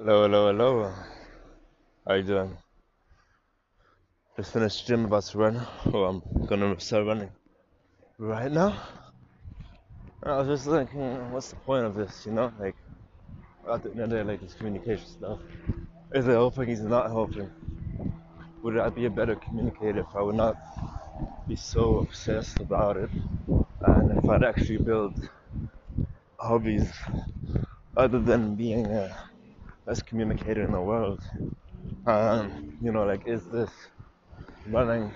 Hello, hello, hello. How you doing? Just finished gym, about to run. Oh, I'm gonna start running right now. I was just thinking, hmm, what's the point of this? You know, like at the end of the day, like this communication stuff. Is it helping? Is it not helping? Would I be a better communicator if I would not be so obsessed about it? And if I'd actually build hobbies other than being a best communicator in the world. Um, you know, like, is this running,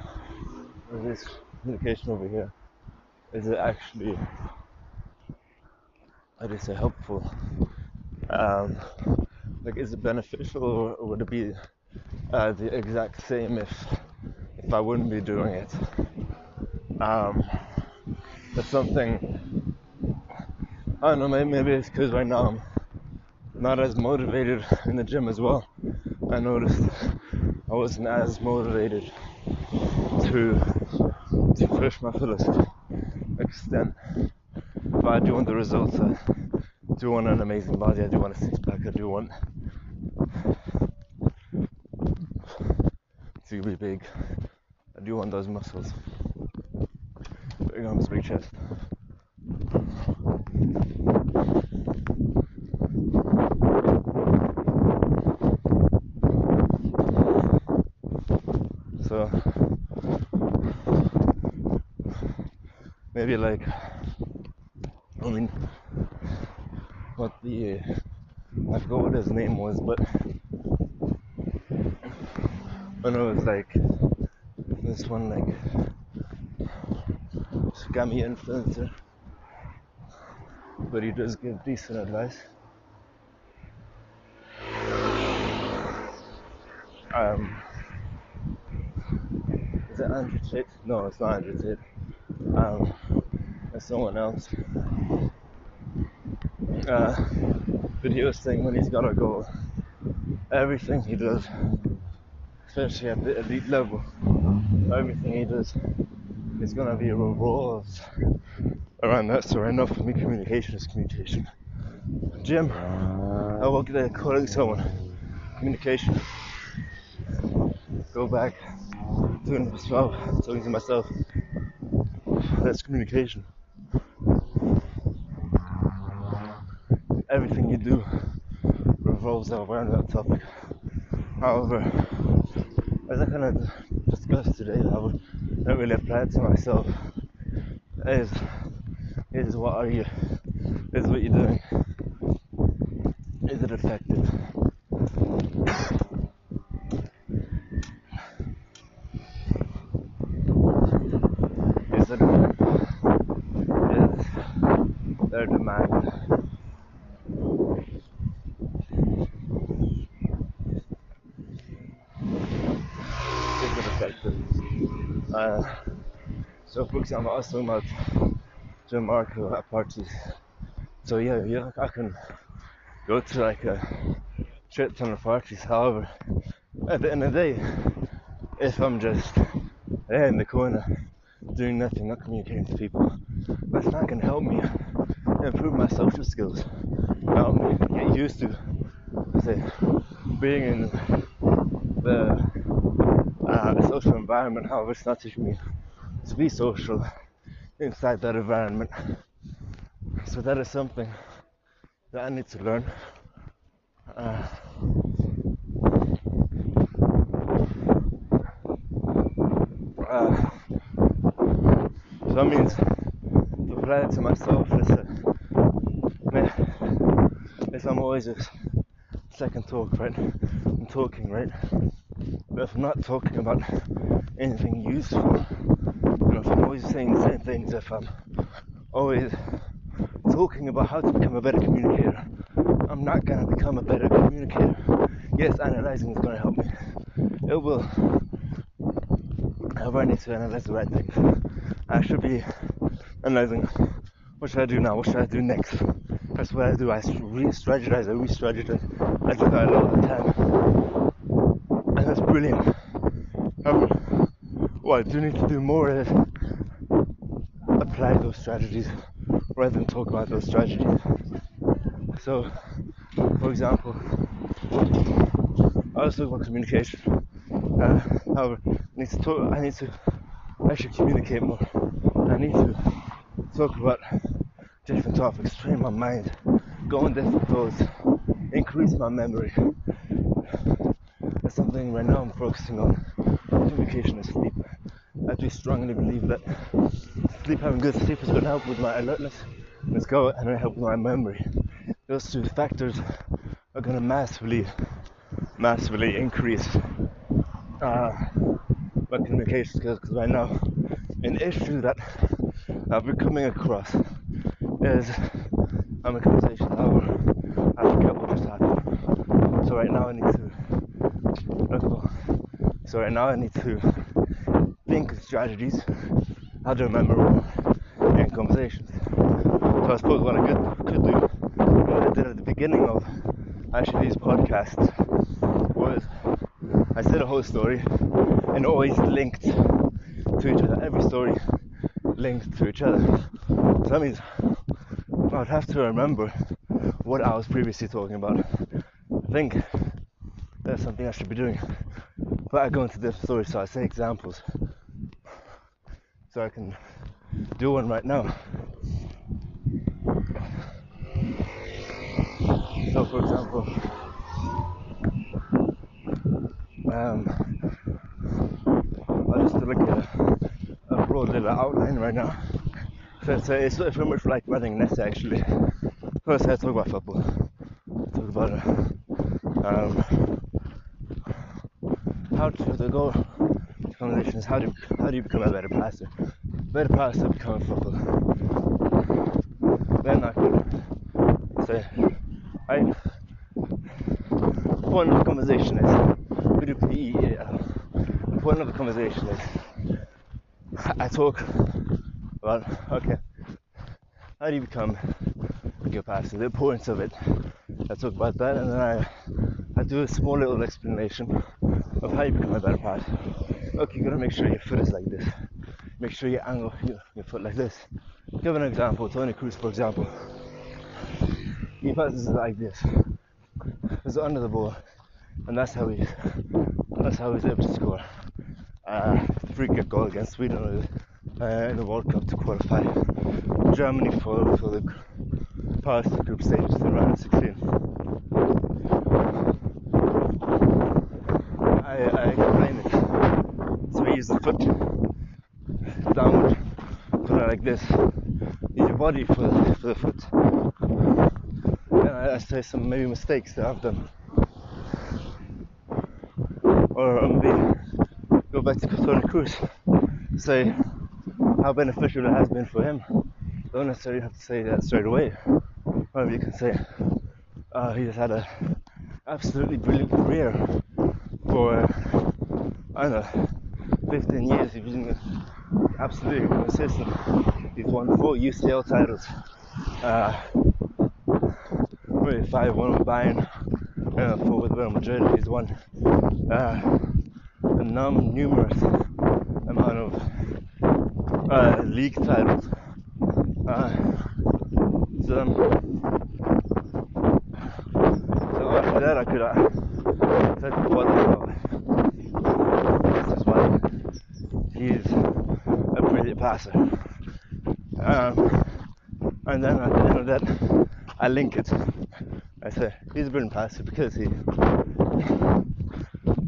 is this communication over here, is it actually, do you say, helpful? Um, like, is it beneficial or would it be uh, the exact same if if I wouldn't be doing it? Um, that's something, I don't know, maybe, maybe it's because right now I'm not as motivated in the gym as well. I noticed I wasn't as motivated to to push my fullest extent. But I do want the results. I do want an amazing body. I do want a six pack. I do want to be big. I do want those muscles. Big arms, big chest. So maybe like I mean what the I forgot what his name was, but I know it was like this one like scammy influencer, but he does give decent advice. Um, is it Andrew Tate? No, it's not Andrew Tate. Um, someone else. Uh, but he was saying when he's got a goal, everything he does, especially at the elite level, everything he does is gonna be revolved around that. So right now for me, communication is communication. Gym, I work there calling someone. Communication. Go back, doing myself, talking to myself. That's communication. Everything you do revolves around that topic. However, as I kind of discussed today, I would not really apply it to myself. Is is what are you? Is what you're doing? Is it effective? Is it is there demand? Is it effective? Uh, example, I was talking about Jim Marco at parties. So yeah, yeah, I can go to like a shit ton of parties. However, at the end of the day, if I'm just there in the corner doing nothing, not communicating to people, that's not gonna help me improve my social skills. Help me get used to say being in the uh, social environment. However, it's not teaching me to be social inside that environment. So that is something that I need to learn. Uh, uh, so that means to apply it to myself is that I'm always just second talk, right? I'm talking, right? But if I'm not talking about anything useful, if I'm always saying the same things, if I'm always talking about how to become a better communicator, I'm not gonna become a better communicator. Yes, analyzing is gonna help me. It will. However, I need to analyze the right things. I should be analyzing what should I do now, what should I do next. That's what I do. I re-strategize, I re-strategize. I do that a lot of the time, and that's brilliant. Um, However, what I do need to do more is apply those strategies rather than talk about those strategies. So, for example, I was talking about communication. Uh, I need to talk, I need to actually communicate more. I need to talk about different topics, train my mind, go on different roads, increase my memory. That's something right now I'm focusing on. Communication and sleep. I do strongly believe that sleep, having good sleep, is going to help with my alertness. Let's go, and help with my memory. Those two factors are going to massively, massively increase uh, my communication skills. Because right now, an issue that I've been coming across is I'm a conversation hour. I forget what just happened. So right now I need to. So right now I need to think of strategies, how to remember in conversations. So I suppose what I could, could do, what I did at the beginning of actually these podcasts, was I said a whole story and always linked to each other. Every story linked to each other. So that means I'd have to remember what I was previously talking about. I think that's something I should be doing. But I go into different stories, so I say examples. So I can do one right now. So, for example, um, I'll just do like a, broad little outline right now. So it's, uh, it's very much like running this actually. First, I talk about football. I Talk about um, how to the goal conversation how do how do you become a better passer? Better passer become a footballer. Then I could say, I point of the conversation is we do PE. The point of the conversation is I talk about okay, how do you become a good passer? The importance of it. I talk about that, and then I I do a small little explanation of how you become a better passer. Okay, you gotta make sure your foot is like this. Make sure you angle your, your foot like this. Give an example. Toni Kroos, for example, he passes like this. He's under the ball, and that's how he that's how he's able to score. a free kick goal against Sweden uh, in the World Cup to qualify Germany for, for the past group stage to the round of 16. I, I explain it. So he uses the foot downward, put it like this. Use your body for, for the foot. And I, I say some maybe mistakes that I've done. Or maybe go back to Toni Kroos. Say how beneficial it has been for him. Don't necessarily have to say that straight away. Or you can say uh, he has had an absolutely brilliant career for I don't know 15 years. He's been absolutely consistent. He's won four UCL titles. Uh, really five one with Bayern, uh, four with Real Madrid. He's won uh, a num numerous amount of uh, league titles. Uh, so, um, so after that, I could uh, said what this is why he's a brilliant passer. Um, and then at the end of that, I link it. I say he's a brilliant passer because he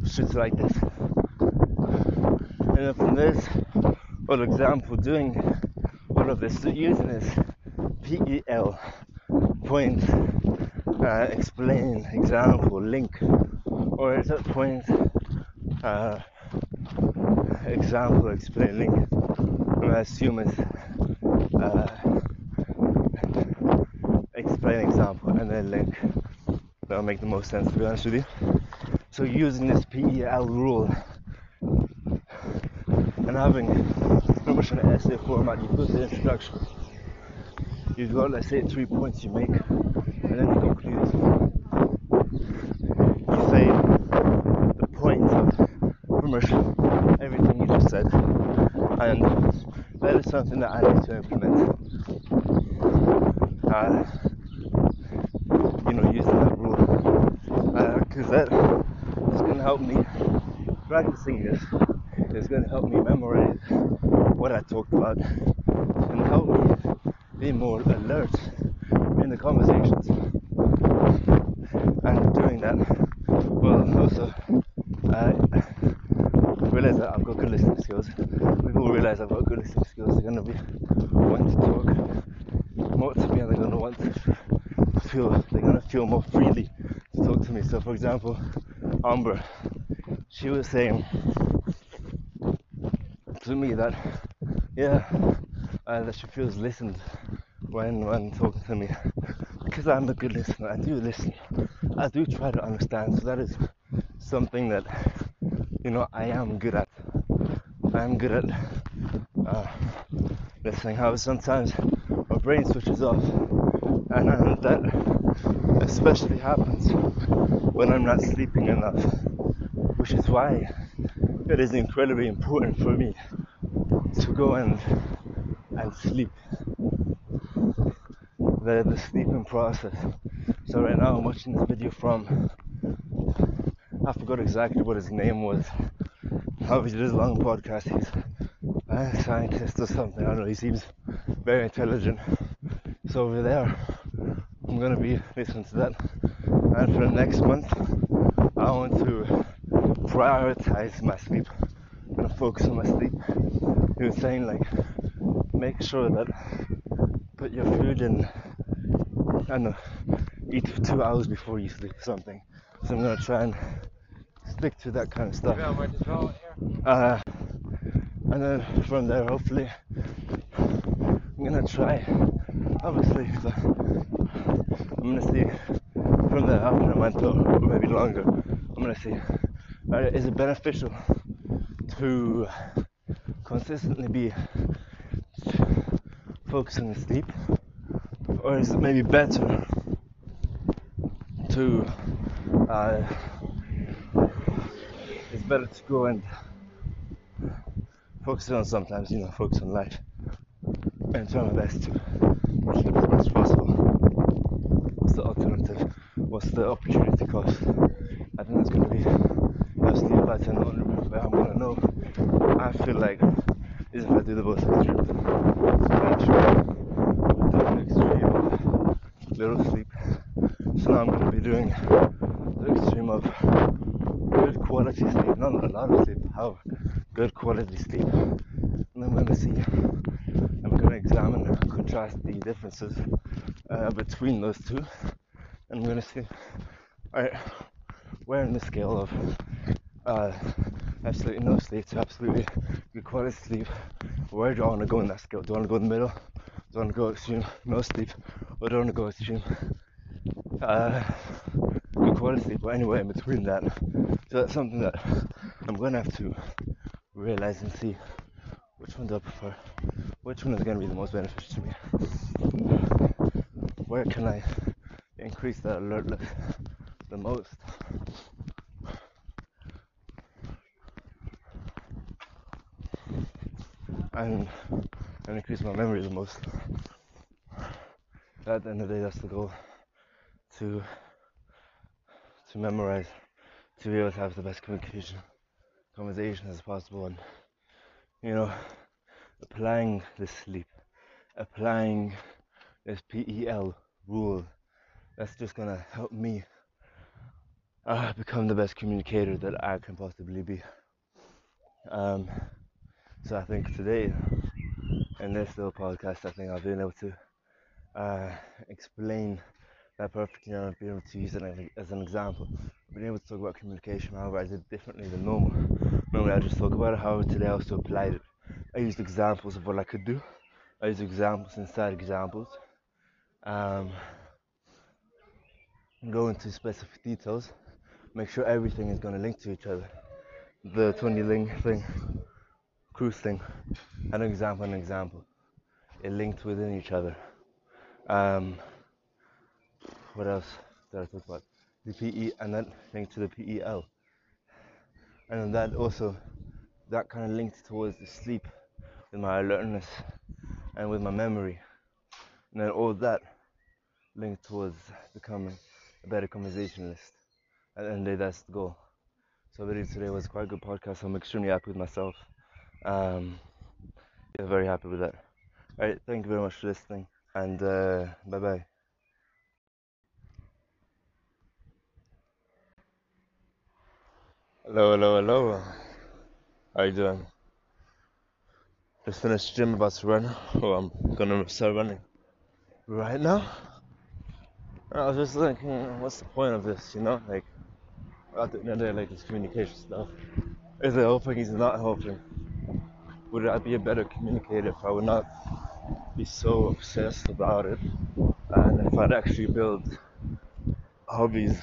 shoots like this. And then from this, for example, doing all of this, using this PEL point, uh, explain, example, link, or is that point, uh, example, explain, link? I assume it's explain, example, and then link. That'll make the most sense to be honest with you. So using this PEL rule and having pretty much an essay format, you put the introduction. You've got let's say three points you make and then you conclude. You say the point of pretty much everything you just said and that is something that I need to implement. Uh, you know, using that rule. Uh, because that is going to help me practicing this It's going to help me memorize what I talked about. It's going to help me be more alert in the conversations. And doing that, well, also, I realize that I've got good listening skills. People realize I've got good listening skills. They're going to be wanting to talk more to me, and they're to want to feel. They're to feel more freely to talk to me. So, for example, Amber, she was saying to me that yeah, uh, that she feels listened when when talking to me because I'm a good listener. I do listen. I do try to understand. So that is something that you know I am good at. I am good at uh, listening. However, sometimes brain switches off, and, and that especially happens when I'm not sleeping enough, which is why it is incredibly important for me to go and and sleep. The the sleeping process. So right now I'm watching this video from I forgot exactly what his name was. Obviously this long podcast he's a scientist or something. I don't know, he seems very intelligent. So over there I'm gonna be listening to that. And for the next month I want to prioritize my sleep. I'm gonna focus on my sleep he was saying like make sure that put your food in I don't know eat for two hours before you sleep something. So I'm gonna try and stick to that kind of stuff. Uh, and then from there hopefully I'm gonna try obviously I'm gonna see from there after a month or maybe longer I'm gonna see is it beneficial to consistently be focusing on sleep, or is it maybe better to? Uh, it's better to go and focus on sometimes, you know, focus on life and try my best to sleep as much as possible. What's the alternative? What's the opportunity cost? I think that's going to be absolutely better and I'm going to know I feel like is if I do the most extreme extreme extreme little sleep. So now I'm going to be doing the extreme of good quality sleep, not a lot of sleep, how good quality sleep. And I'm going to see, I'm going to examine and contrast the differences uh, between those two. And I'm going to see, alright, where in the scale of uh, absolutely no sleep to absolutely good quality sleep. Where do I want to go in that scale? Do I want to go in the middle? Do I want to go extreme no sleep? Or do I want to go extreme uh, good quality sleep? Or anywhere in between that. So that's something that I'm going to have to realize and see which one do I prefer? Which one is going to be the most beneficial to me? Where can I increase that alertness the most? and and increase my memory the most. At the end of the day, that's the goal. To to memorize, to be able to have the best communication, conversation as possible, and you know, applying this sleep, applying this PEL rule. That's just gonna help me uh, become the best communicator that I can possibly be. Um, so I think today, in this little podcast, I think I've been able to uh, explain that perfectly and I've been able to use it as an example. Been able to talk about communication, however, I did differently than normal. Normally, I just talk about it, however, today I also applied it. I used examples of what I could do, I used examples inside examples. Um, go into specific details, make sure everything is going to link to each other. The 20 link thing Kroos thing, an example, an example. It linked within each other. Um, what else did I talk about? The PE and then linked to the PEL. And that also, that kind of linked towards the sleep with my alertness and with my memory. And then all that linked towards becoming a better conversationalist. at the end of the day, that's the goal. So I believe today was quite a good podcast. I'm extremely happy with myself. Um, yeah, very happy with that. All right, thank you very much for listening, and uh, bye bye. Hello, hello, hello. How you doing? Just finished gym, about to run. Oh, I'm gonna start running right now. I was just thinking, hmm, what's the point of this? You know, like at the end of the day, like this communication stuff. Is it helping? Is it not helping? Would I be a better communicator if I would not be so obsessed about it? And if I'd actually build hobbies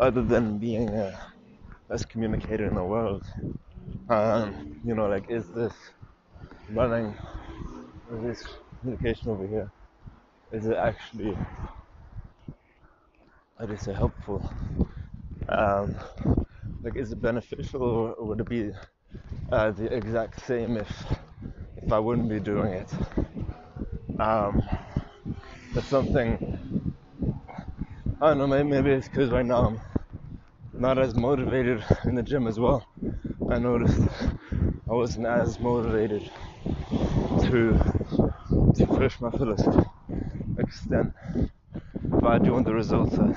other than being a best communicator in the world. Um, you know, like, is this running, is this communication over here, is it actually, how do you say, helpful? Um, like, is it beneficial or would it be uh, the exact same if if I wouldn't be doing it? Um, that's something. I don't know. Maybe, maybe it's because right now I'm not as motivated in the gym as well. I noticed I wasn't as motivated to to push my fullest extent. But I do want the results. I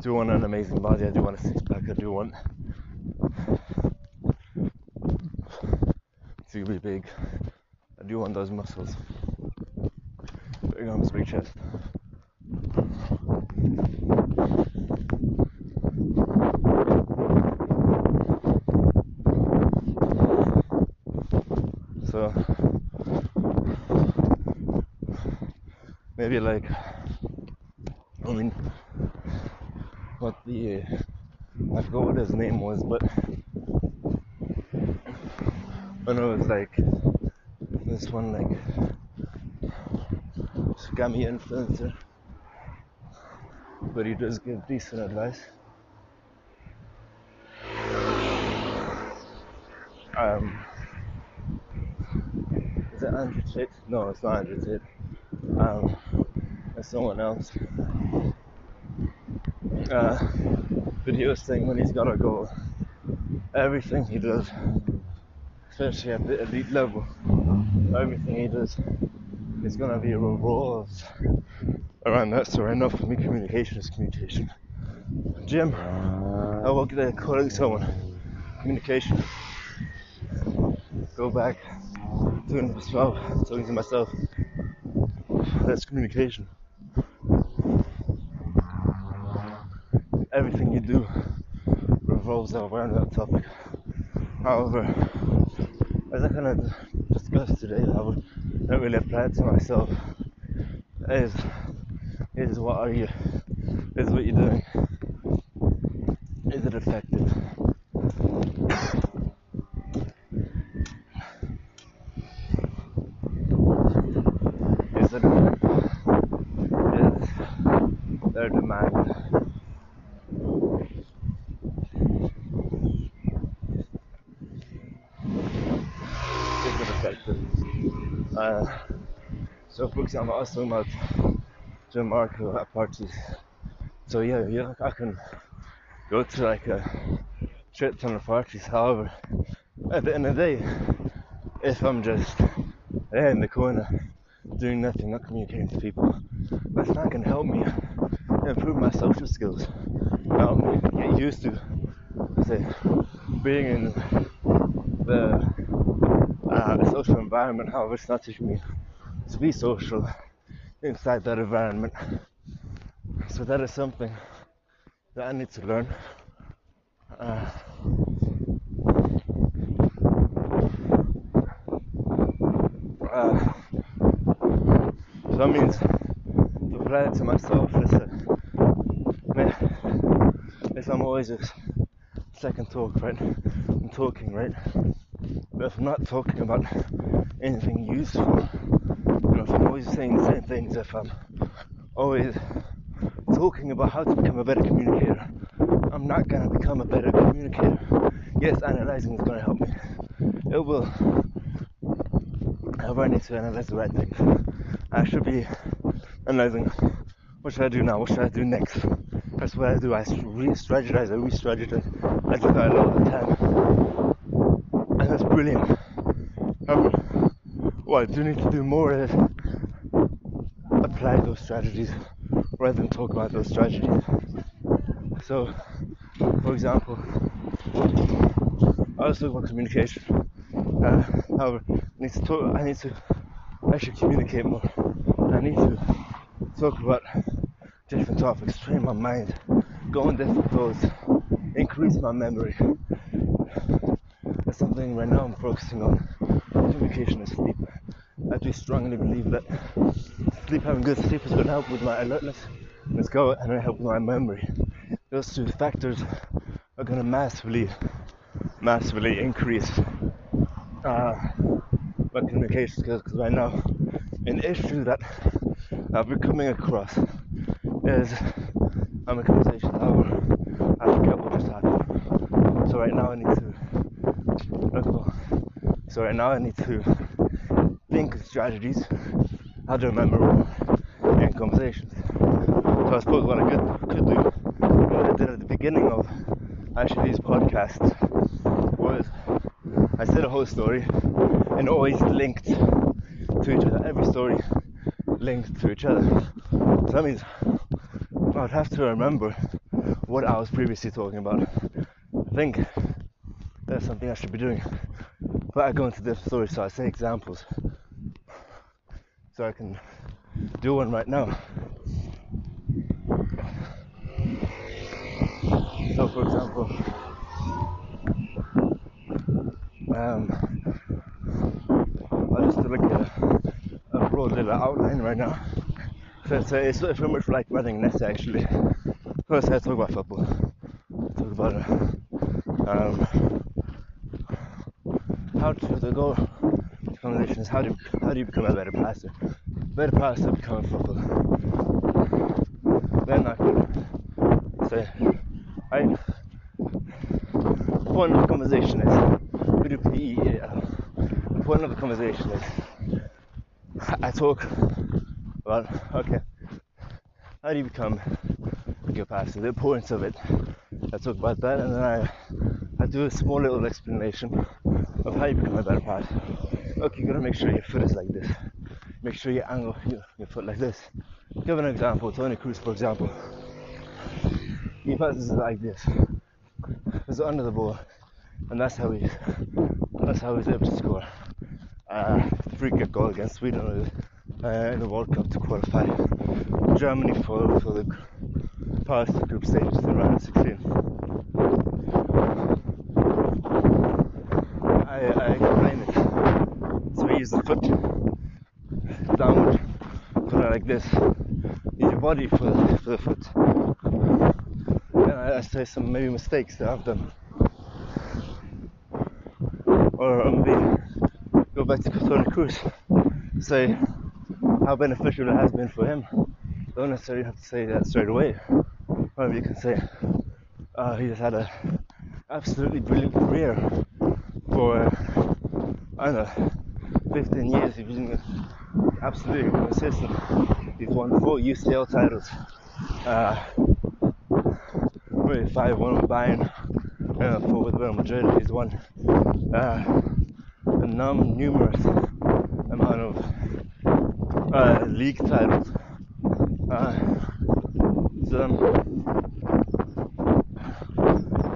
do want an amazing body. I do want a six pack. I do want to be big. I do want those muscles. Big arms, big chest. So maybe like I mean what the I forgot what his name was but when it was like this one like scammy influencer but he does give decent advice um is it Andrew Tate? No, it's not Andrew Tate. Um, someone else. Uh, but he was saying when he's got a goal, everything he does, especially at the elite level, everything he does is gonna be revolved around that. So right now for me, communication is communication. Gym, I will work there calling someone, communication. Go back doing myself, talking to myself. That's communication. Everything you do revolves around that topic. However, as I kind of discussed today, I would not really apply it to myself. Is is what are you? Is what you're doing? Is it effective? is it is their demand is it effective? Uh, so for example, I was talking about Jim Marco at parties. So yeah, yeah, I can go to like a shit ton of parties. However, at the end of the day, if I'm just there in the corner doing nothing, not communicating to people, that's not gonna help me improve my social skills. Help me get used to say being in the uh, social environment. However, it's not teaching me to be social inside that environment. So that is something that I need to learn. Uh, uh, so that means to apply to myself is that if I'm always a second talk, right? I'm talking, right? But if I'm not talking about anything useful, if I'm always saying the same things, if I'm always talking about how to become a better communicator, I'm not gonna become a better communicator. Yes, analyzing is gonna help me. It will. I need to analyze the right things. I should be analyzing what should I do now, what should I do next. That's what I do. I re-strategize, I re-strategize. I do that a lot of the time, and that's brilliant. Um, what I do need to do more is apply those strategies rather than talk about those strategies. So, for example, I was talking about communication. Uh, I need to talk, I need to actually communicate more. I need to talk about different topics, train my mind, go on different roads, increase my memory. That's something right now I'm focusing on. Communication and sleep. I do strongly believe that sleep, having good sleep, is going to help with my alertness. Let's go, and help with my memory. Those two factors are going to massively, massively increase uh, my communication skills. Because right now, an issue that I've been coming across is I'm in conversation hour. I forget what just happened. So right now I need to. look for. So right now I need to think of strategies, how to remember in conversations. So I suppose what I could, could do, what I did at the beginning of actually these podcasts, was I said a whole story and always linked to each other. Every story linked to each other. So that means I would have to remember what I was previously talking about. I think that's something I should be doing. But I go into different stories, so I say examples. So I can do one right now. So, for example, um, I'll just do like a, a broad little outline right now. So it's, uh, it's very much like running nets actually. First, I talk about football. I talk about uh, um, how to goal conversation is how do how do you become a better passer? Better passer become a footballer. Then I could say, I point of the conversation is we do PE. The point of the conversation is I talk about okay, how do you become a good passer? The importance of it. I talk about that, and then I I do a small little explanation of how you become a better passer. Okay, you gotta make sure your foot is like this. Make sure you angle your, your foot like this. Give an example. Toni Kroos, for example, he passes like this. It's under the ball, and that's how he that's how he's able to score. Uh, free kick goal against Sweden uh, in the World Cup to qualify Germany for, for the past group stages in round 16. I, I explain foot downward, put it like this. Use your body for the, for the foot. And I, I say some maybe mistakes that I've done. Or maybe go back to Toni Kroos. Say how beneficial it has been for him. Don't necessarily have to say that straight away. Or you can say uh, he just had an absolutely brilliant career for I don't know 15 years. He's been absolutely consistent. He's won four UCL titles. Uh, really five one with Bayern, uh, four with Real Madrid. He's won uh, a num numerous amount of uh, league titles. Uh, so,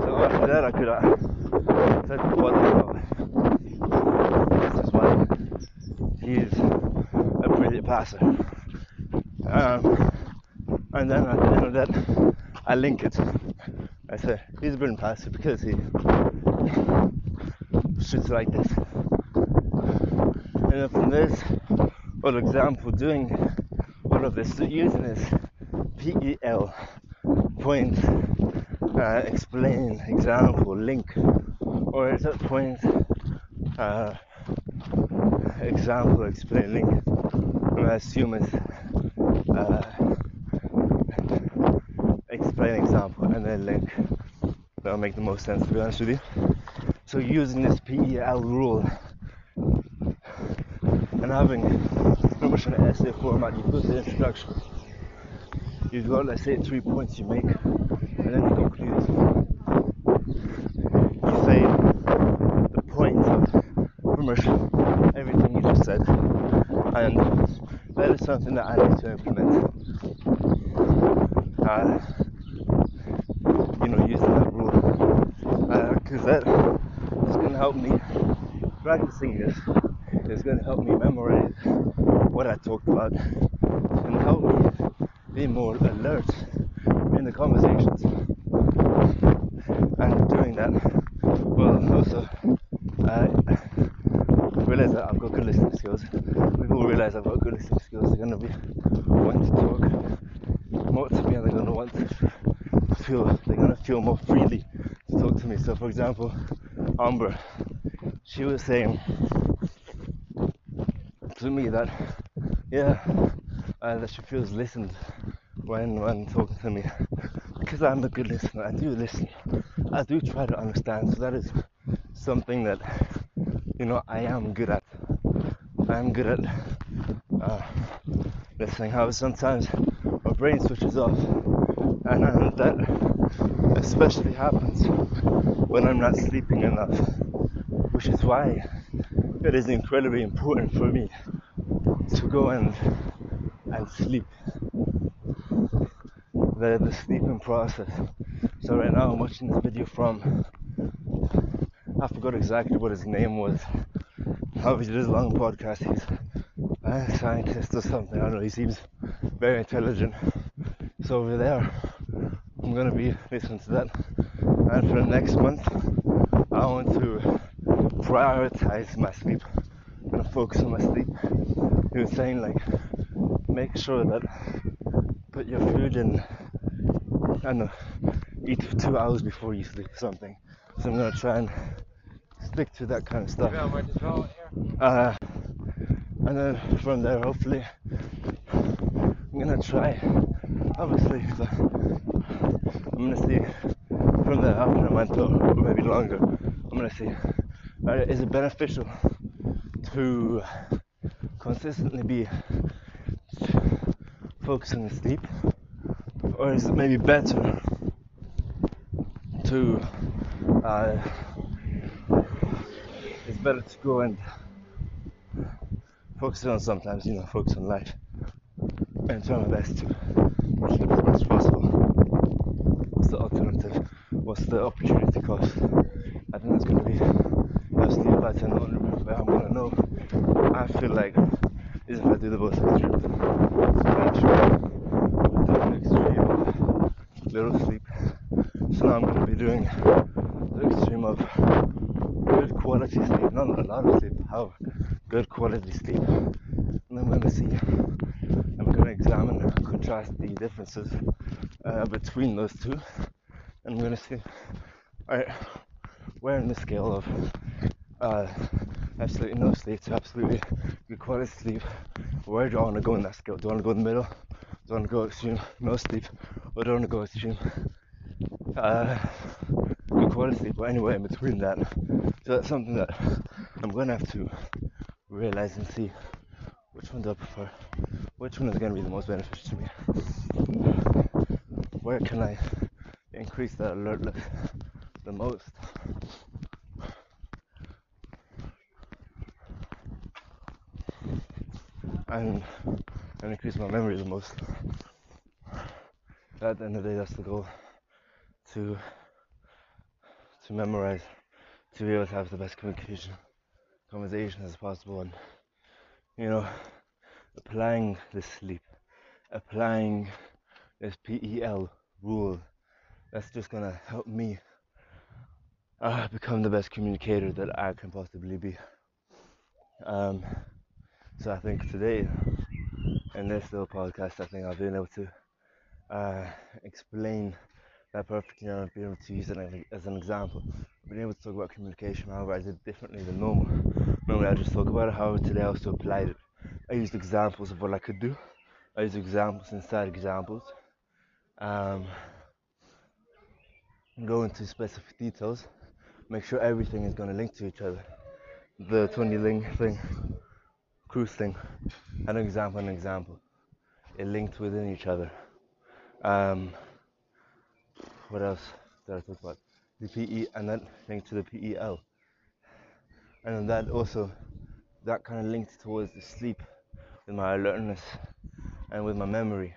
so after that, I could uh, set the bottom This is why he's a brilliant passer. Um, and then at the end of that, I link it. I say he's passer because he shoots like this. And then from this, for example, doing all of this, using this PEL, point, uh, explain, example, link, or is that point, uh, example, explain, link, I assume it's uh, explain, link. That'll make the most sense to be honest with you. So using this PEL rule and having pretty much an essay format, you put the introduction, you've got let's say three points you make, and then you conclude. You say the point from everything you just said, and that is something that I need to implement. Uh, you know, using that rule, because uh, that is going to help me this. Is going to help me memorize what I talked about and help me be more alert in the conversations. And doing that will also uh, realize that I've got good listening skills. People realize I've got good listening skills. They're going to be wanting to talk more to me and they're going to want to feel, they're going to feel more freely to talk to me. So, for example, Amber, she was saying to me that, yeah, uh, that she feels listened when when talking to me because I'm a good listener. I do listen. I do try to understand. So that is something that you know I am good at. I am good at uh, listening. However, sometimes my brain switches off, and, and that especially happens when I'm not sleeping enough, which is why it is incredibly important for me to go and and sleep the, the sleeping process. So right now I'm watching this video from I forgot exactly what his name was. Obviously this long podcast he's a scientist or something. I don't know, he seems very intelligent. So over there I'm gonna be listening to that. And for the next month I want to prioritize my sleep. I'm gonna focus on my sleep. He was saying like make sure that put your food in I don't know, eat two hours before you sleep or something. So I'm gonna try and stick to that kind of stuff. Uh, and then from there, hopefully, I'm gonna try. Obviously, I'm gonna see from there after a month or maybe longer. I'm gonna see is it beneficial to consistently be focusing on sleep? Or is it maybe better to uh, it's better to go and focus on sometimes you know focus on life and try my best to sleep as much as possible. What's the alternative? What's the opportunity cost? I think that's going to be a sleep pattern where I'm going to know I feel like is if I do the both extremes little sleep. So now I'm going to be doing the extreme of good quality sleep, not a lot of sleep, how good quality sleep. And I'm to see, I'm to examine and contrast the differences uh, between those two. And I'm going to see, alright, where in the scale of to absolutely quality sleep, where do I want to go in that scale? Do I want to go in the middle? Do I want to go extreme no sleep? Or do I want to go extreme. Uh, good quality, sleep, but anyway, in between that. So that's something that I'm going to have to realize and see which one do I prefer, which one is going to be the most beneficial to me. Where can I increase that alertness the most? And, and increase my memory the most at the end of the day, that's the goal to to memorize, to be able to have the best communication conversation as possible, and you know, applying this sleep, applying this PEL rule. That's just gonna help me uh, become the best communicator that I can possibly be. Um, so I think today, in this little podcast, I think I've been able to uh, explain that perfectly and I've been able to use it as an example. I've been able to talk about communication, however, I did differently than normal. Normally, I just talk about it, however, today I also applied it. I used examples of what I could do, I used examples inside examples. Um, go into specific details, make sure everything is going to link to each other. The Toni Link thing, Kroos thing, an example, an example. It linked within each other Um, what else did I talk about? The PE and that linked to the PEL. And then that also, that kind of linked towards the sleep with my alertness and with my memory.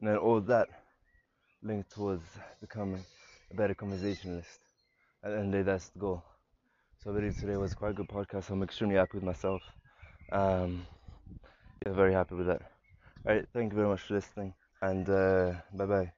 And then all that linked towards becoming a better conversationalist. At the end of the day, that's the goal. So I believe today was quite a good podcast. I'm extremely happy with myself. Um, yeah, very happy with that. All right, thank you very much for listening, and uh, bye bye.